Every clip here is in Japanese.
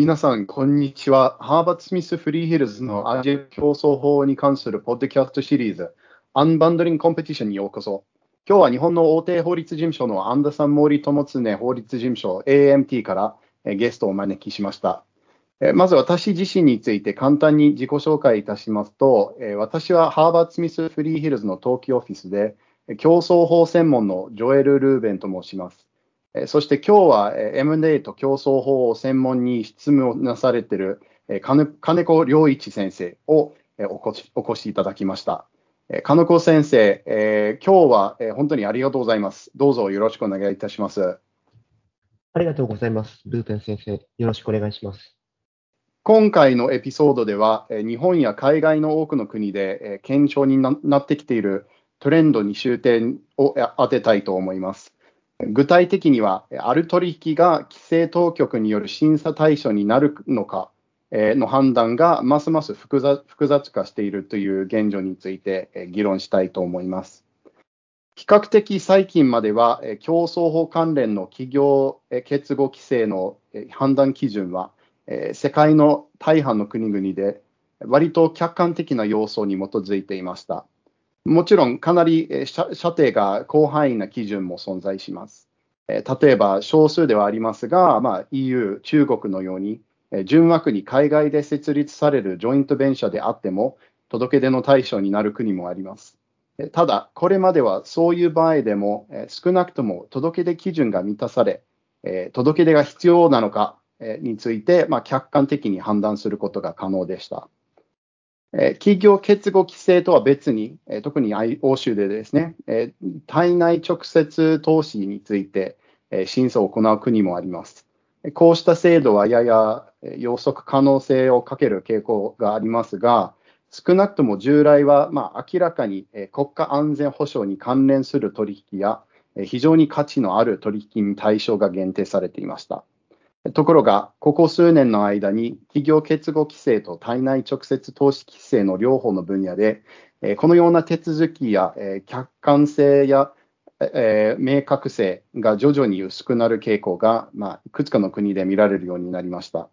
皆さん、こんにちは。ハーバード・スミス・フリーヒルズのアジア競争法に関するポッドキャストシリーズ、アンバンドリング・コンペティションにようこそ。今日は日本の大手法律事務所のアンダさん・モーリ・トモツネ法律事務所 AMT からゲストをお招きしました。まず私自身について簡単に自己紹介いたしますと、私はハーバード・スミス・フリーヒルズの登記オフィスで競争法専門のジョエル・ルーベンと申します。そして今日は M&A と競争法を専門に質問をなされている金子良一先生をお越しいただきました。金子先生、えー、今日は本当にありがとうございます。どうぞよろしくお願いいたします。ありがとうございます。ルーペン先生、よろしくお願いします。今回のエピソードでは、日本や海外の多くの国で検証になってきているトレンドに終点を当てたいと思います。具体的には、ある取引が規制当局による審査対象になるのかの判断がますます複雑複雑化しているという現状について議論したいと思います。比較的最近までは競争法関連の企業結合規制の判断基準は世界の大半の国々で割と客観的な要素に基づいていました。もちろん、かなり射程が広範囲な基準も存在します。例えば、少数ではありますが、まあ、EU、中国のように、純枠に海外で設立されるジョイントベンチャーであっても、届け出の対象になる国もあります。ただ、これまではそういう場合でも、少なくとも届け出基準が満たされ、届け出が必要なのかについて、まあ、客観的に判断することが可能でした。企業結合規制とは別に、特に欧州でですね、体内直接投資について審査を行う国もあります。こうした制度はやや予測可能性をかける傾向がありますが、少なくとも従来は、まあ、明らかに国家安全保障に関連する取引や、非常に価値のある取引に対象が限定されていました。ところが、ここ数年の間に企業結合規制と体内直接投資規制の両方の分野で、このような手続きや客観性や明確性が徐々に薄くなる傾向が、まあ、いくつかの国で見られるようになりました。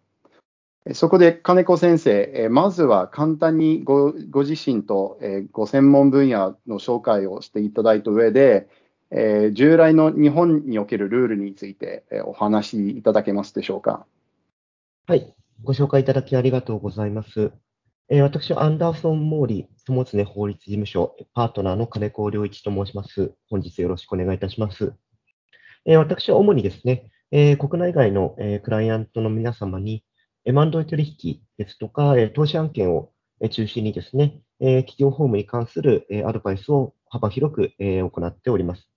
そこで金子先生、まずは簡単にごご自身とご専門分野の紹介をしていただいた上で、えー、従来の日本におけるルールについて、えー、お話しいただけますでしょうか？はい。ご紹介いただきありがとうございます。えー、私はアンダーソン・モーリー、友常法律事務所、パートナーの金子良一と申します。本日よろしくお願いいたします。えー、私は主にですね、えー、国内外の、えー、クライアントの皆様に、M&A 取引ですとか、えー、投資案件を中心にですね、えー、企業法務に関する、えー、アドバイスを幅広く、えー、行っております。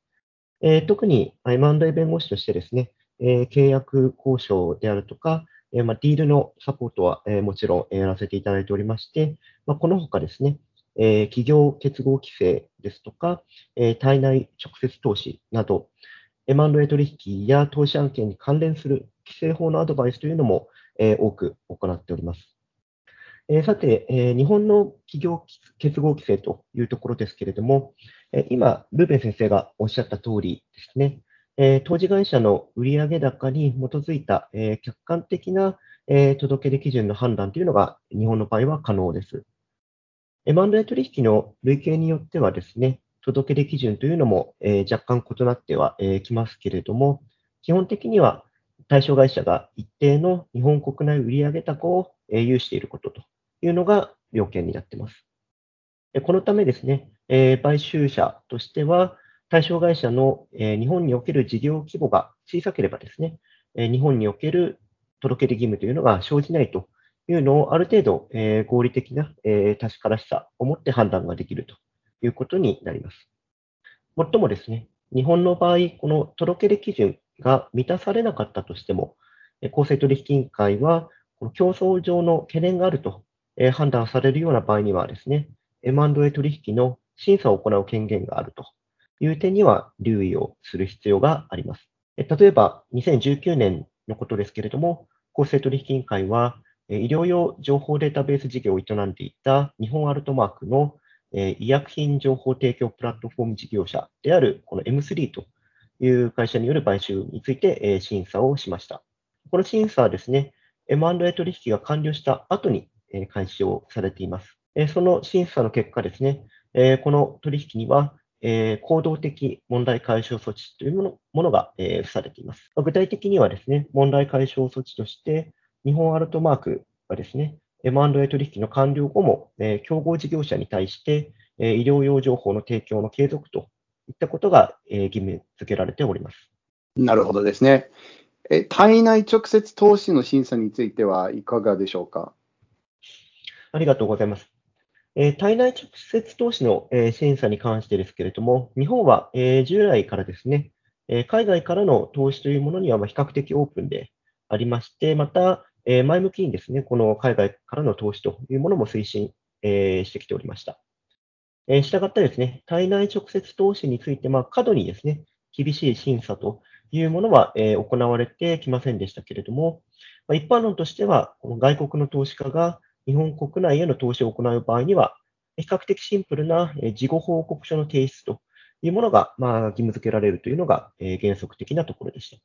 えー、特に M&A 弁護士としてですね、えー、契約交渉であるとか、えーまあ、ディールのサポートは、え、もちろんやらせていただいておりまして、まあ、この他ですね、え、企業結合規制ですとか、え、体内直接投資など、M&A 取引や投資案件に関連する規制法のアドバイスというのも、え、多く行っております。えー、さて、えー、日本の企業結合規制というところですけれども、えー、今、ルーベン先生がおっしゃった通りですね、えー、当事会社の売上高に基づいた、え、客観的な、え、届け出基準の判断というのが日本の場合は可能です。M&A 取引の類型によってはですね、届け出基準というのも、え、若干異なっては、え、きますけれども、基本的には対象会社が一定の日本国内売上高を、え、有していることというのが要件になっています。このためですね、え、買収者としては、対象会社の、え、日本における事業規模が小さければですね、え、日本における届け出義務というのが生じないというのをある程度、え、合理的な、え、確からしさを持って判断ができるということになります。もっともですね、日本の場合、この届け出基準が満たされなかったとしても、公正取引委員会は、この競争上の懸念があるとえ判断されるような場合にはですね、M&A 取引の審査を行う権限があるという点には留意をする必要があります。例えば、2019年のことですけれども、公正取引委員会は、医療用情報データベース事業を営んでいた日本アルトマークの医薬品情報提供プラットフォーム事業者であるこの M3 という会社による買収について審査をしました。この審査はですね、M&A 取引が完了した後に開始をされています。その審査の結果ですね、この取引には、行動的問題解消措置というものものが付されています。具体的にはですね、問題解消措置として、日本アルトマークがですね、M&A 取引の完了後も、競合事業者に対して、医療用情報の提供の継続といったことが義務付けられております。なるほどですね。体内直接投資の審査についてはいかがでしょうか？ありがとうございます。え体内直接投資のえ審査に関してですけれども、日本はえ従来からですね、え海外からの投資というものにはま比較的オープンでありまして、また、え前向きにですね、この海外からの投資というものも推進えしてきておりました。えしたがってですね、体内直接投資について、まあ、過度にですね、厳しい審査というものは、え、行われてきませんでしたけれども、ま、一般論としては、この外国の投資家が日本国内への投資を行う場合には、比較的シンプルな事後報告書の提出というものが、まあ、義務付けられるというのが、えー、原則的なところでした。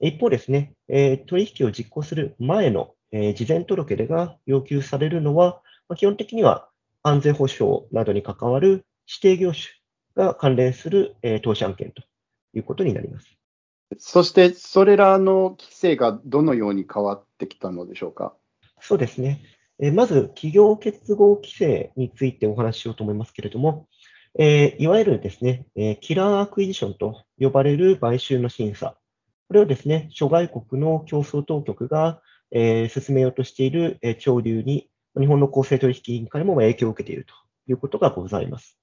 一方ですね、えー、取引を実行する前の、えー、事前届出が要求されるのは、まあ、基本的には安全保障などに関わる指定業種が関連する、えー、投資案件ということになります。そして、それらの規制がどのように変わってきたのでしょうか？そうですね。えまず、企業結合規制についてお話ししようと思いますけれども、えいわゆるですね、え killer acquisition と呼ばれる買収の審査。これをですね、諸外国の競争当局が、え進めようとしている、え潮流に、日本の公正取引委員会も影響を受けているということがございます。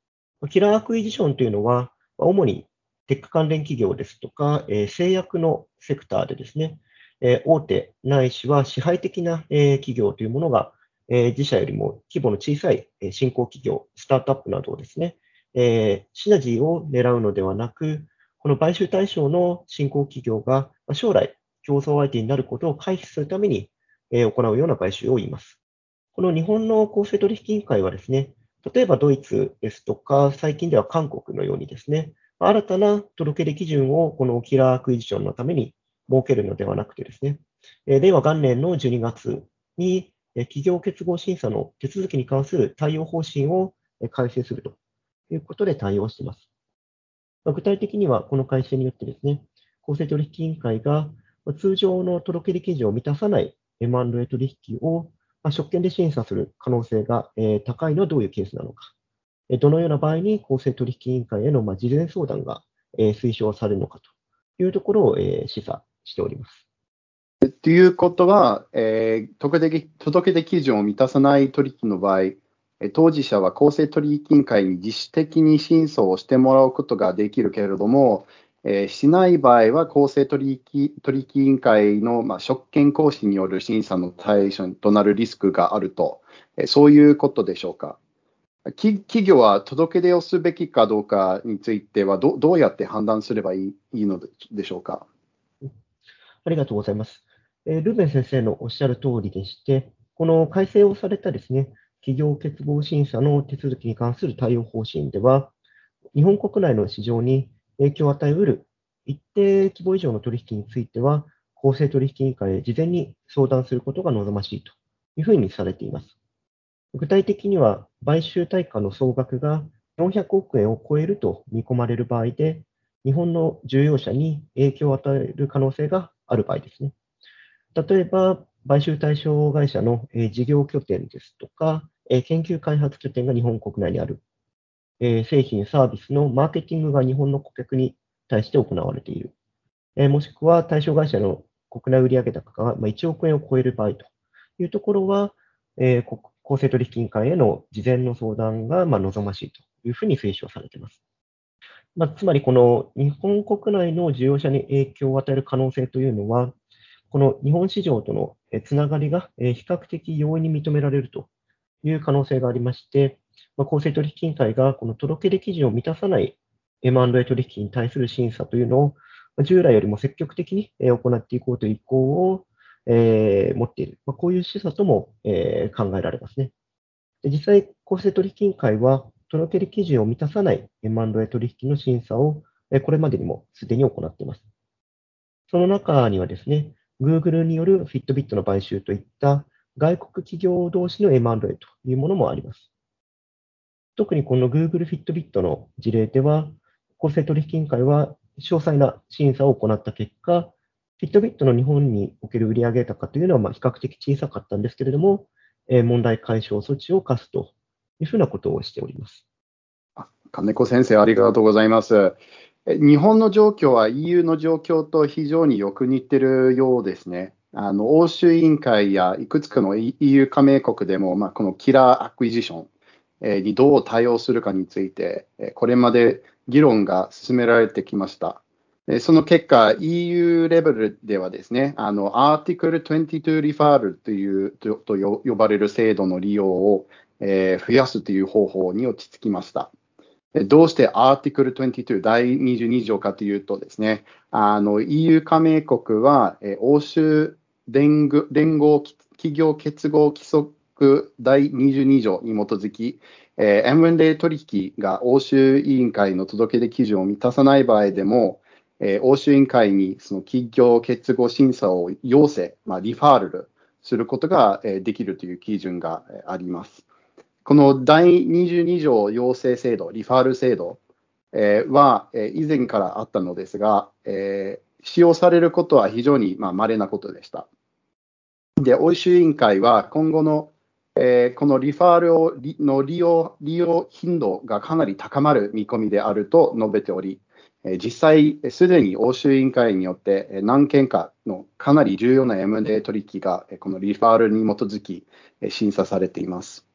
killer acquisition というのは、主にテック関連企業ですとか、えー、製薬のセクターでですね、え、大手ないしは支配的な、え、企業というものが、え自社よりも規模の小さい、新興企業、スタートアップなどをですね、えシナジーを狙うのではなく、この買収対象の新興企業が将来競争相手になることを回避するために、え行うような買収を言います。この日本の公正取引委員会はですね、例えばドイツですとか、最近では韓国のようにですね、新たな届け出基準をこのキラークイジションのために設けるのではなくてですね、令和元年の12月に企業結合審査の手続きに関する対応方針を改正するということで対応しています。具体的には、この改正によってですね、公正取引委員会が通常の届け出基準を満たさない M&A 取引を職権で審査する可能性が高いのはどういうケースなのか。どのような場合に公正取引委員会への事前相談が推奨されるのかというところを示唆しております。ということは、えー、届け届出基準を満たさない取引の場合、当事者は公正取引委員会に自主的に審査をしてもらうことができるけれども、えー、しない場合は公正取引取引委員会の、まあ、職権行使による審査の対象となるリスクがあると、えー、そういうことでしょうか。企業は届け出をすべきかどうかについてはど、どうやって判断すればいいいいのでしょうか。ありがとうございます。え、ルーベン先生のおっしゃる通りでして、この改正をされたですね、企業結合審査の手続きに関する対応方針では、日本国内の市場に影響を与えうる一定規模以上の取引については、公正取引委員会へ事前に相談することが望ましいというふうにされています。具体的には、買収対価の総額が400億円を超えると見込まれる場合で、日本の重要者に影響を与える可能性がある場合ですね。例えば、買収対象会社の事業拠点ですとか、研究開発拠点が日本国内にある、製品、サービスのマーケティングが日本の顧客に対して行われている。もしくは対象会社の国内売上高が1億円を超える場合というところは、公正取引委員会への事前の相談がま望ましいというふうに推奨されています。まあ、つまり、この日本国内の事業者に影響を与える可能性というのは、この日本市場とのつながりが比較的容易に認められるという可能性がありまして、ま、公正取引委員会がこの届け出基準を満たさない M&A 取引に対する審査というのを従来よりも積極的に行っていこうという意向をえ、持っている。ま、こういう示唆とも、え、考えられますね。で実際、公正取引委員会は、届け出基準を満たさない M&A 取引の審査を、これまでにもすでに行っています。その中にはですね、Google による Fitbit の買収といった外国企業同士の M&A というものもあります。特にこの Google Fitbit の事例では、公正取引委員会は詳細な審査を行った結果、Fitbit の日本における売上高というのはま比較的小さかったんですけれども、え問題解消措置を課すというふうなことをしております。金子先生、ありがとうございます。日本の状況は EU の状況と非常によく似てるようですね。あの欧州委員会やいくつかの EU 加盟国でも、まあ、この killer acquisition にどう対応するかについて、これまで議論が進められてきました。その結果、EU レベルではですね、あの、Article 22リファールというとと呼ばれる制度の利用を、えー、増やすという方法に落ち着きました。どうして Article 22第22条かというとですね、あの EU 加盟国は、え欧州連合企業結合規則第22条に基づき、えー、M&A 取引が欧州委員会の届け出基準を満たさない場合でも、えー、欧州委員会にその企業結合審査を要請、まあ、リファールすることが、えー、できるという基準が、あります。この第22条要請制度、リファール制度、えー、は、えー、以前からあったのですが、えー、使用されることは非常に、まあ、稀なことでした。で、欧州委員会は今後の、え、このリファールをの利用利用頻度がかなり高まる見込みであると述べており、実際、すでに欧州委員会によって何件かのかなり重要な M&A 取引がこのリファールに基づき審査されています。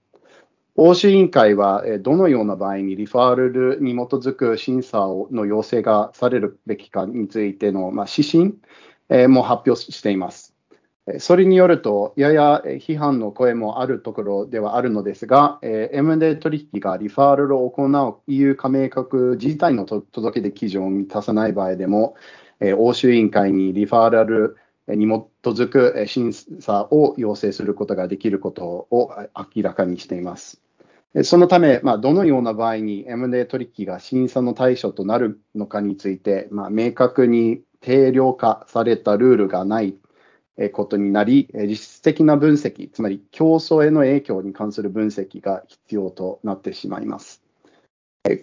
欧州委員会はどのような場合にリファールに基づく審査の要請がされるべきかについての指針も発表しています。それによると、やや批判の声もあるところではあるのですが、M&A 取引がリファールを行う EU 加盟国自体の届け出基準を満たさない場合でも、欧州委員会にリファールに基づく審査を要請することができることを明らかにしています。そのため、まあ、どのような場合に M&A 取引が審査の対象となるのかについて、まあ、明確に定量化されたルールがないことになり、実質的な分析、つまり競争への影響に関する分析が必要となってしまいます。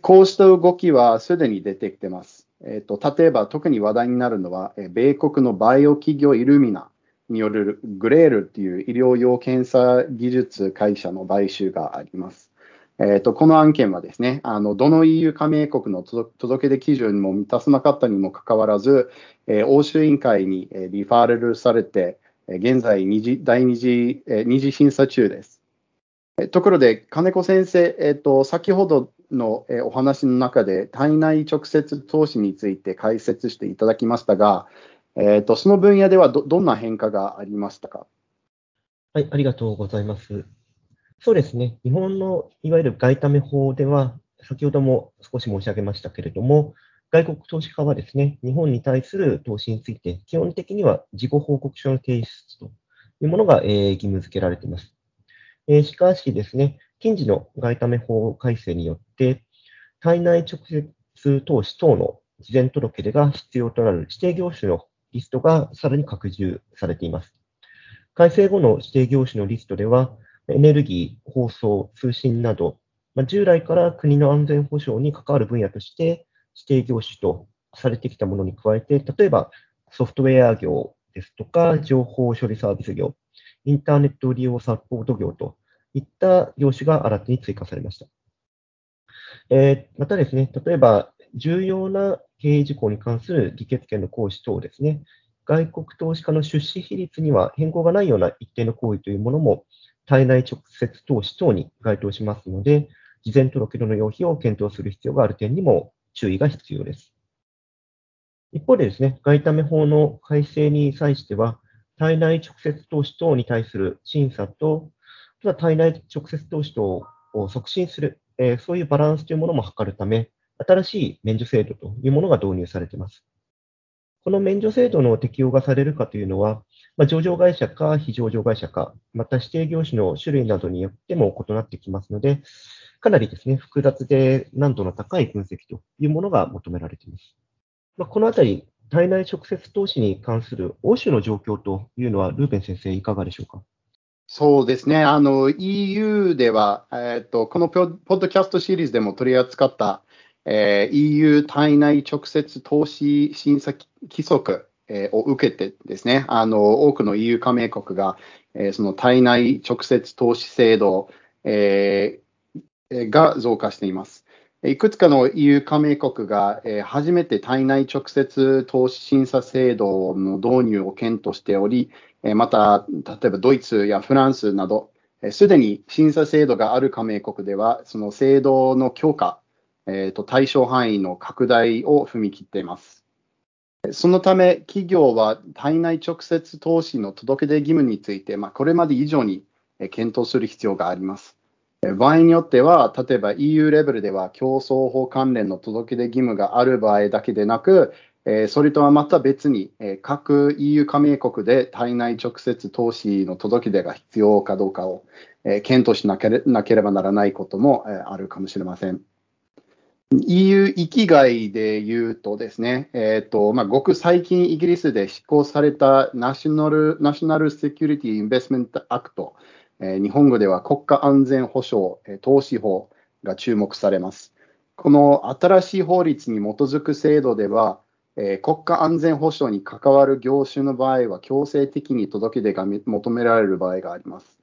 こうした動きはすでに出てきています。えーと、例えば特に話題になるのは、え米国のバイオ企業イルミナによるグレールという医療用検査技術会社の買収があります。えーと、この案件はですね、あのどの EU 加盟国の届け出基準も満たさなかったにもかかわらず、えー、欧州委員会にリファーレルされて、現在二次、第二次、え二次審査中です。ところで、金子先生、えーと、先ほどのお話の中で、体内直接投資について解説していただきましたが、えーと、その分野ではどどんな変化がありましたか？はい、ありがとうございます。そうですね。日本のいわゆる外為法では、先ほども少し申し上げましたけれども、外国投資家はですね、日本に対する投資について、基本的には自己報告書の提出というものが、えー、義務付けられています。えー、しかしですね、近時の外為法改正によって、体内直接投資等の事前届出が必要となる指定業種のリストがさらに拡充されています。改正後の指定業種のリストでは、エネルギー、放送、通信など、まあ、従来から国の安全保障に関わる分野として指定業種とされてきたものに加えて、例えばソフトウェア業ですとか、情報処理サービス業、インターネット利用サポート業といった業種が新たに追加されました。えー、またですね、例えば重要な経営事項に関する議決権の行使等ですね、外国投資家の出資比率には変更がないような一定の行為というものも体内直接投資等に該当しますので、事前届出の要否を検討する必要がある点にも注意が必要です。一方でですね、外為法の改正に際しては、体内直接投資等に対する審査と、ただ体内直接投資等を促進する、えー、そういうバランスというものも図るため、新しい免除制度というものが導入されています。この免除制度の適用がされるかというのは、まあ、上場会社か非上場会社か、また指定業種の種類などによっても異なってきますので、かなりですね、複雑で難度の高い分析というものが求められています。まあ、このあたり、体内直接投資に関する欧州の状況というのは、ルーベン先生、いかがでしょうか？そうですね、あの EU では、えーと、このポッドキャストシリーズでも取り扱った、えー、EU 体内直接投資審査規則、えー、を受けてですね、あの多くの EU 加盟国が、えー、その体内直接投資制度、えー、が増加しています。いくつかの EU 加盟国が、えー、初めて体内直接投資審査制度の導入を検討しており、えー、また、例えばドイツやフランスなど、す、で、に審査制度がある加盟国では、その制度の強化、えーと、対象範囲の拡大を踏み切っています。そのため、企業は体内直接投資の届け出義務について、まあ、これまで以上に検討する必要があります。場合によっては、例えば EU レベルでは競争法関連の届け出義務がある場合だけでなく、それとはまた別に、各 EU 加盟国で対内直接投資の届け出が必要かどうかを検討しなければならないこともあるかもしれません。EU 域外で言うとですね、えーとまあ、ごく最近イギリスで施行された National National Security Investment Act、え日本語では国家安全保障、え投資法が注目されます。この新しい法律に基づく制度では、え国家安全保障に関わる業種の場合は強制的に届け出が求められる場合があります。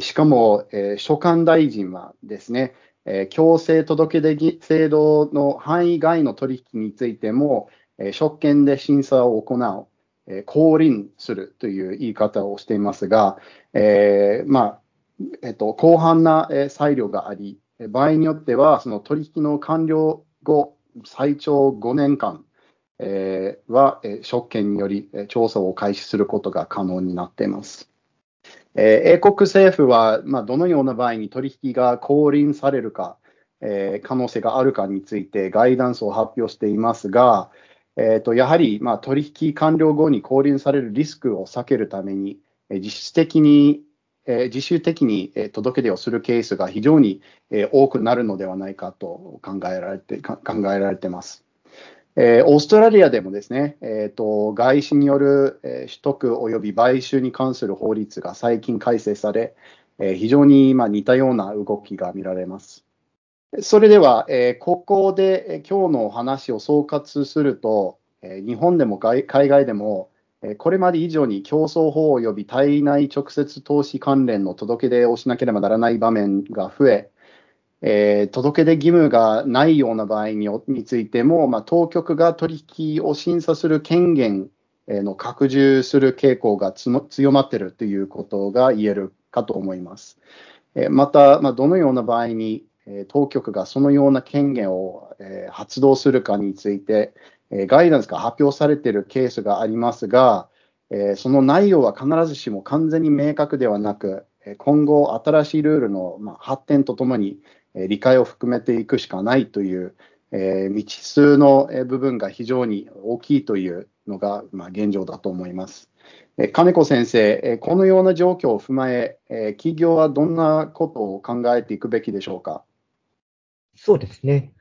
しかも、え所管大臣はですね、え強制届出制度の範囲外の取引についても、え職権で審査を行うえ降臨するという言い方をしていますが、えー、まあえっと、広範な裁量があり、場合によっては、その取引の完了後、最長5年間、えー、は、え職権により調査を開始することが可能になっています。えー、英国政府は、まあ、どのような場合に取引が降臨されるか、え、可能性があるかについてガイダンスを発表していますが、えーと、やはり、まあ、取引完了後に降臨されるリスクを避けるために、え実質的に、自主的に、届け出をするケースが非常に、多くなるのではないかと考えられて考えられてます。え、オーストラリアでもですね、えーと、外資による、取得及び買収に関する法律が最近改正され、非常に、まあ、似たような動きが見られます。それでは、えー、ここで、えー、今日のお話を総括すると、えー、日本でも海外でも、えー、これまで以上に競争法及び体内直接投資関連の届け出をしなければならない場面が増え、えー、届け出義務がないような場合にについても、まあ、当局が取引を審査する権限の拡充する傾向が強まっているということが言えるかと思います。また、まあ、どのような場合に当局がそのような権限を発動するかについて、ガイダンスが発表されているケースがありますが、その内容は必ずしも完全に明確ではなく、今後、新しいルールの発展とともに理解を含めていくしかないという、未知数の部分が非常に大きいというのが現状だと思います。金子先生、このような状況を踏まえ、企業はどんなことを考えていくべきでしょうか？そうですね。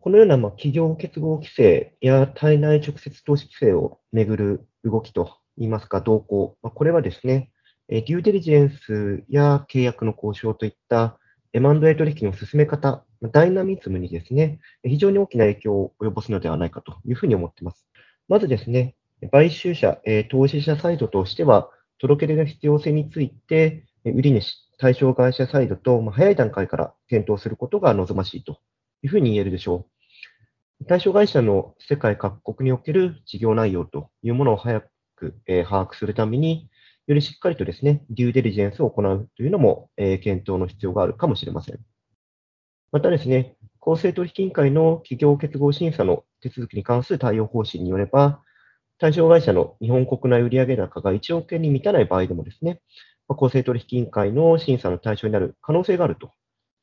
このようなまあ企業結合規制や体内直接投資規制をめぐる動きといいますか、動向、まあ、これはですね、デューデリジェンスや契約の交渉といった M&A 取引の進め方、ダイナミズムにですね、非常に大きな影響を及ぼすのではないかというふうに思っています。まずですね、買収者、投資者サイドとしては、届け出の必要性について、売り主、対象会社サイドと、ま、早い段階から検討することが望ましいというふうに言えるでしょう。対象会社の世界各国における事業内容というものを早く、え、把握するために、よりしっかりとですね、デューデリジェンスを行うというのも、え、検討の必要があるかもしれません。またですね、公正取引委員会の企業結合審査の手続きに関する対応方針によれば、対象会社の日本国内売上高が1億円に満たない場合でもですね、公正取引委員会の審査の対象になる可能性があると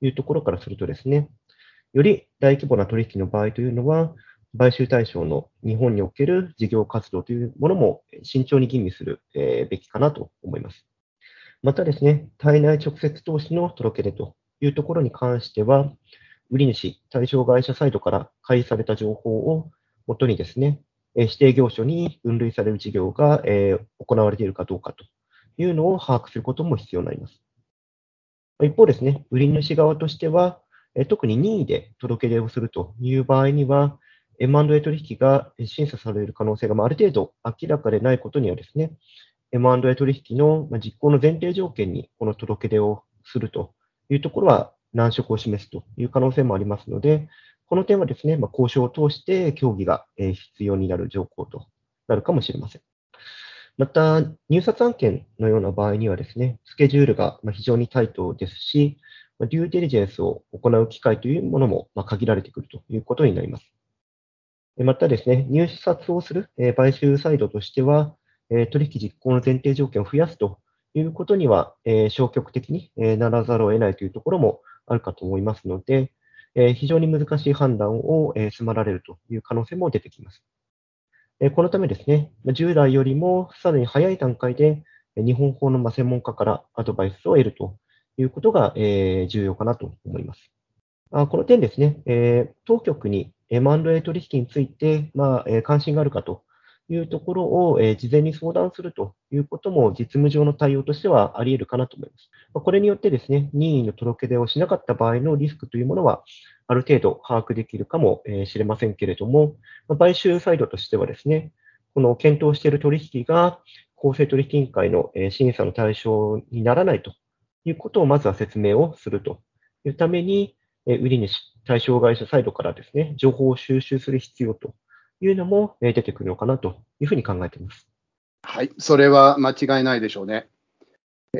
いうところからするとですね、より大規模な取引の場合というのは、買収対象の日本における事業活動というものも慎重に吟味するべきかなと思います。またですね、体内直接投資の届け出というところに関しては、売り主、対象会社サイドから開示された情報をもとにですね、指定業種に分類される事業が、え行われているかどうかというのを把握することも必要になります。一方ですね、売り主側としては、特に任意で届け出をするという場合には、M&A 取引が審査される可能性がある程度明らかでないことにはですね、M&A 取引の実行の前提条件にこの届け出をするというところは難色を示すという可能性もありますので、この点はですね、ま、交渉を通して協議が必要になる条項となるかもしれません。また、入札案件のような場合にはですね、スケジュールが非常にタイトですし、デューデリジェンスを行う機会というものも限られてくるということになります。またですね、入札をする買収サイドとしては、取引実行の前提条件を増やすということには、消極的にならざるを得ないというところもあるかと思いますので、非常に難しい判断を迫られるという可能性も出てきます。このためですね、従来よりもさらに早い段階で日本法の専門家からアドバイスを得るということが重要かなと思います。この点ですね、当局に M&A 取引について、関心があるかというところを、事前に相談するということも実務上の対応としてはあり得るかなと思います。これによってですね、任意の届け出をしなかった場合のリスクというものは、ある程度把握できるかもしれませんけれども、買収サイドとしてはですね、この検討している取引が公正取引委員会の審査の対象にならないということをまずは説明をするというために、売り主、対象会社サイドからですね、情報を収集する必要というのも出てくるのかなというふうに考えています。はい、それは間違いないでしょうね。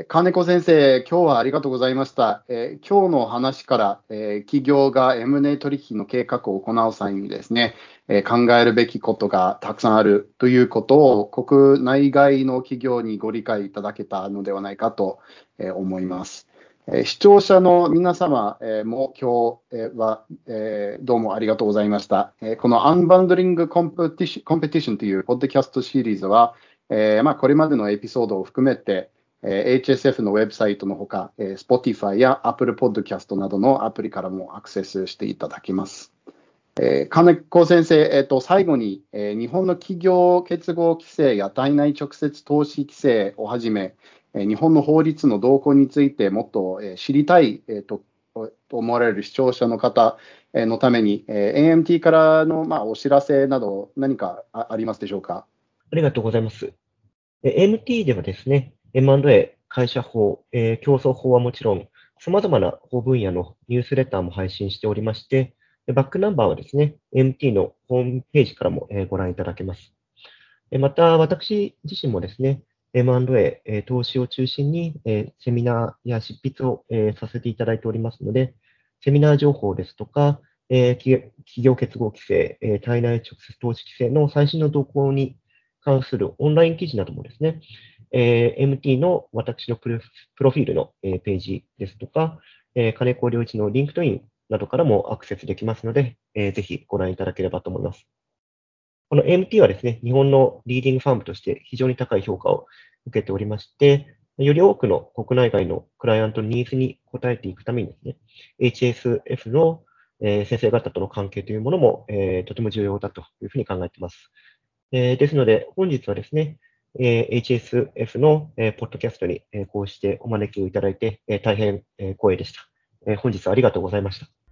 金子先生、今日はありがとうございました。えー、今日の話から、えー、企業が M&A 取引の計画を行う際にですね、えー、考えるべきことがたくさんあるということを国内外の企業にご理解いただけたのではないかと、え思います。え視聴者の皆様、えも今日は、えどうもありがとうございました。えこのアンバンドリングコンペティションというポッドキャストシリーズは、えまあ、これまでのエピソードを含めて、え HSF のウェブサイトのほか、え Spotify や Apple Podcast などのアプリからもアクセスしていただけます。えー、金子先生、えーと、最後に、えー、日本の企業結合規制や体内直接投資規制をはじめ、日本の法律の動向についてもっと知りたいと思われる視聴者の方のために、AMT からのまあお知らせなど、何かありますでしょうか？ありがとうございます。AMT ではですね、M&A、会社法、え競争法はもちろん、様々な法分野のニュースレターも配信しておりまして、バックナンバーはですね、MT のホームページからもご覧いただけます。また、私自身もですね、M&A、投資を中心に、セミナーや執筆を、させていただいておりますので、セミナー情報ですとか、企業結合規制、体内直接投資規制の最新の動向に関するオンライン記事などもですね、え MT の私のプロフィールの、えページですとか、え金子良一の LinkedIn などからもアクセスできますので、えぜひご覧いただければと思います。この MT はですね、日本のリーディングファームとして非常に高い評価を受けておりまして、より多くの国内外のクライアントのニーズに応えていくためにですね、HSF の、えー、先生方との関係というものも、えー、とても重要だというふうに考えています。えー、ですので、本日はですね、え HSF の、えポッドキャストに、えこうしてお招きをいただいて、え大変、え光栄でした、え本日はありがとうございました。